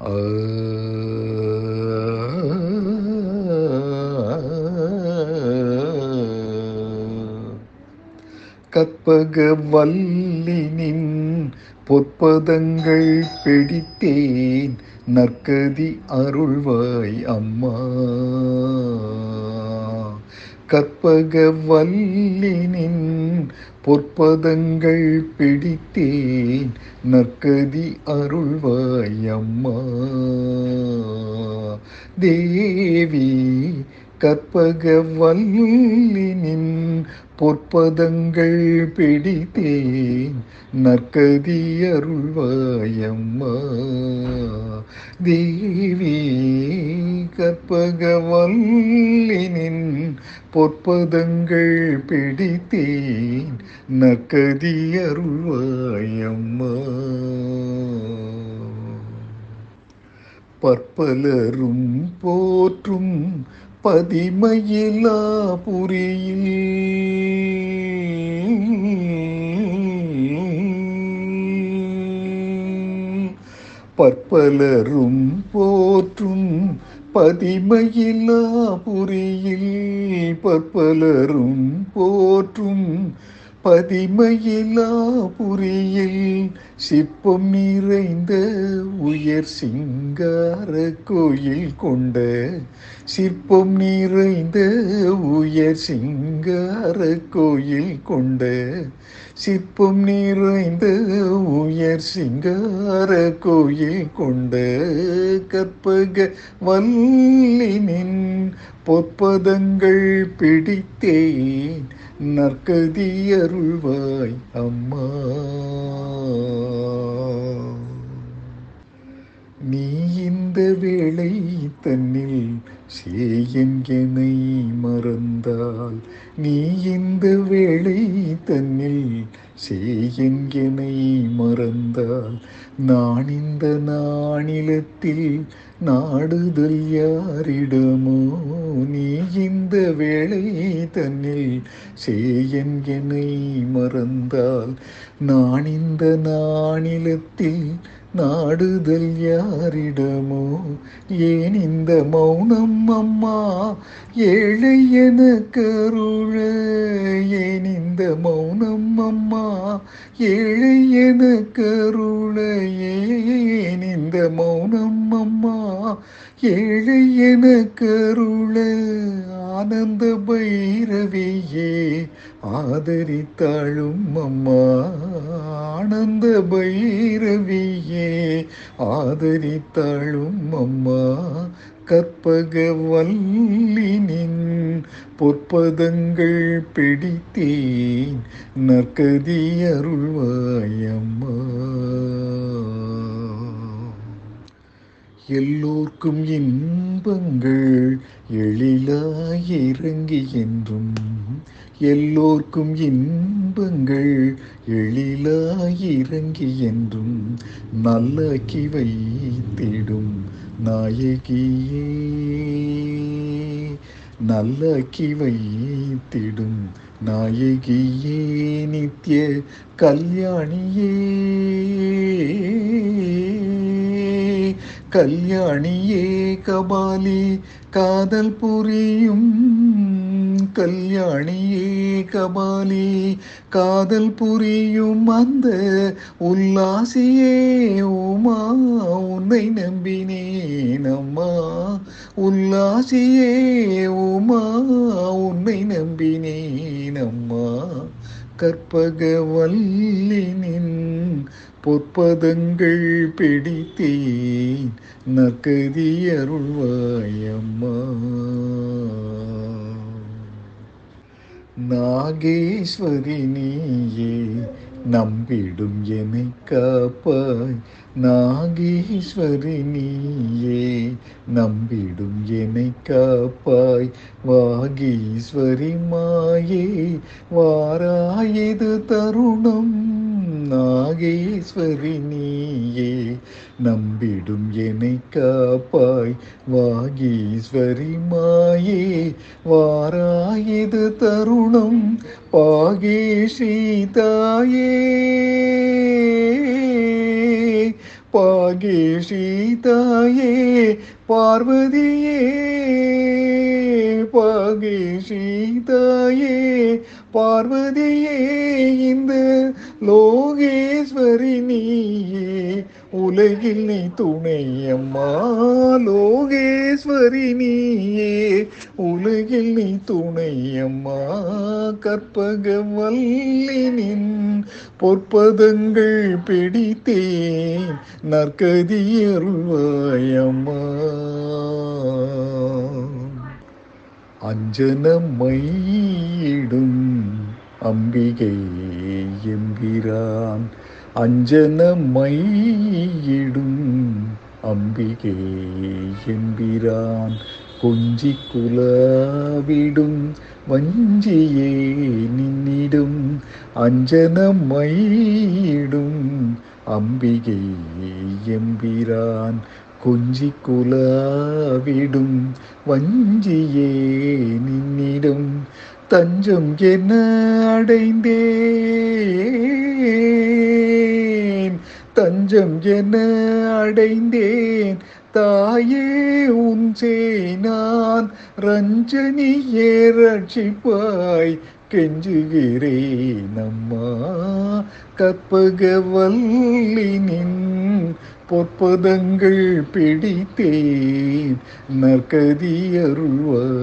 ஆ கற்பக வல்லினின் பொற்பதங்கள் பிடித்தேன். நற்கதி அருள்வாய் அம்மா. கற்பக வல்லினின் பொற்பதங்கள் பிடித்தேன். நற்கதி அருள்வாயம்மா. தேவி கற்பக வல்லினின் பொற்பதங்கள் பிடித்தேன். நற்கதி அருள்வாயம்மா. தேவி கற்பக வல்லினின் பொற்பதங்கள் பிடித்தேன். நற்கதி அருள்வாயம்மா. பற்பலரும் போற்றும் பதிமயிலா புரியில் பற்பலரும் போற்றும் பதிமயிலா புரியில் பற்பலரும் போற்றும் பதிமயிலா புரியில் சிற்பம் நிறைந்த உயர் சிங்கார கோயில் கொண்ட சிற்பம் நிறைந்த உயர் சிங்கார கோயில் கொண்ட சிற்பம் நிறைந்த உயர் சிங்கார கோயில் கொண்ட கற்பக வல்லினின் பொற்பதங்கள் பிடித்தேன் நற்கதி அருள்வாய் அம்மா. நீ இந்த வேளை தன்னில் சேயங்கனை மறந்தால் நீ இந்த வேளை தன்னில் சேயங்கனை மறந்தால் நான் இந்த நாணிலத்தில் நாடுதல் யாரிடமோ? நீ இந்த வேளை தன்னில் சேயங்கனை மறந்தால் நான் இந்த நாணிலத்தில் நாடுதல் யாரிடமோ? ஏன் இந்த மௌனம் அம்மா? ஏழை என கருள. ஏன் இந்த மௌனம் அம்மா? ஏழை என கருள. ஏன் இந்த மௌனம் அம்மா? ஏழை என கருள. ஆனந்த பைரவியே ஆதரித்தாளும் அம்மா. ஆனந்த பைரவியே ஆதரித்தாளும் அம்மா கற்பக வல்லினின் பொற்பதங்கள் பிடித்தேன் நற்கதி அருள்வாயம்மா எல்லோர்க்கும் இன்பங்கள் எழிலாய் இறங்கி என்றும். எல்லோர்க்கும் இன்பங்கள் எழிலாய் இறங்கி என்றும். நல்லாக்கி வைத்திடும் நாயகியே. நல்லாக்கி வைத்திடும் நாயகியே நித்திய கல்யாணியே. கல்யாணியே கபாலி காதல் புரியும். கல்யாணியே கபாலி காதல் புரியும் அந்த உல்லாசியே. உமா உன்னை நம்பினேன் அம்மா. உல்லாசியே உமா உன்னை நம்பினேன் அம்மா. கற்பக வல்லினின் பொற்பதங்கள் பிடித்தேன். நற்கதி அருள்வாயம்மா. நாகேஸ்வரி நீயே நம்பிடும் என்னை காப்பாய். நாகேஸ்வரி நீயே நம்பிடும் என்னை காப்பாய். வாகீஸ்வரி மாயே வாராயது தருணம். நாகேஸ்வரி நீயே நம்பிடும் என்னை காப்பாய். வாகீஸ்வரி மாயே வாராயது தருணம் பாகேஷி தாயே. பாகேஷி தாயே பார்வதியே. பாகேஷி தாயே பார்வதியே இந்த லோகேஸ்வரி நீயே உலகில் நீ துணையம்மா. லோகேஸ்வரி நீயே உலகில் நீ துணையம்மா. கற்பக வல்லினின் பொற்பதங்கள் பிடித்தேன் நற்கதியருள்வாயம்மா அஞ்சனமையிடும் அம்பிகை എംപിരാൻ അഞ്ജനമയിടും അംബികേ എംപിരാൻ കൊഞ്ചിക്കുലവിടും വഞ്ചിയേ നിന്നിടും അഞ്ജനമയിടും അംബികേ എംപിരാൻ കൊഞ്ചിക്കുലവിടും വഞ്ചിയേ നിന്നിടും தஞ்சம் என்ன அடைந்தேன்? தஞ்சம் என்ன அடைந்தேன்? தாயே உன் நான் ரஞ்சனியே ரட்சிப்பாய். கெஞ்சுகிறேன் அம்மா. கற்பகவல்லினின் பொற்பதங்கள் பிடித்தேன். நற்கதி அருள்வாயம்மா.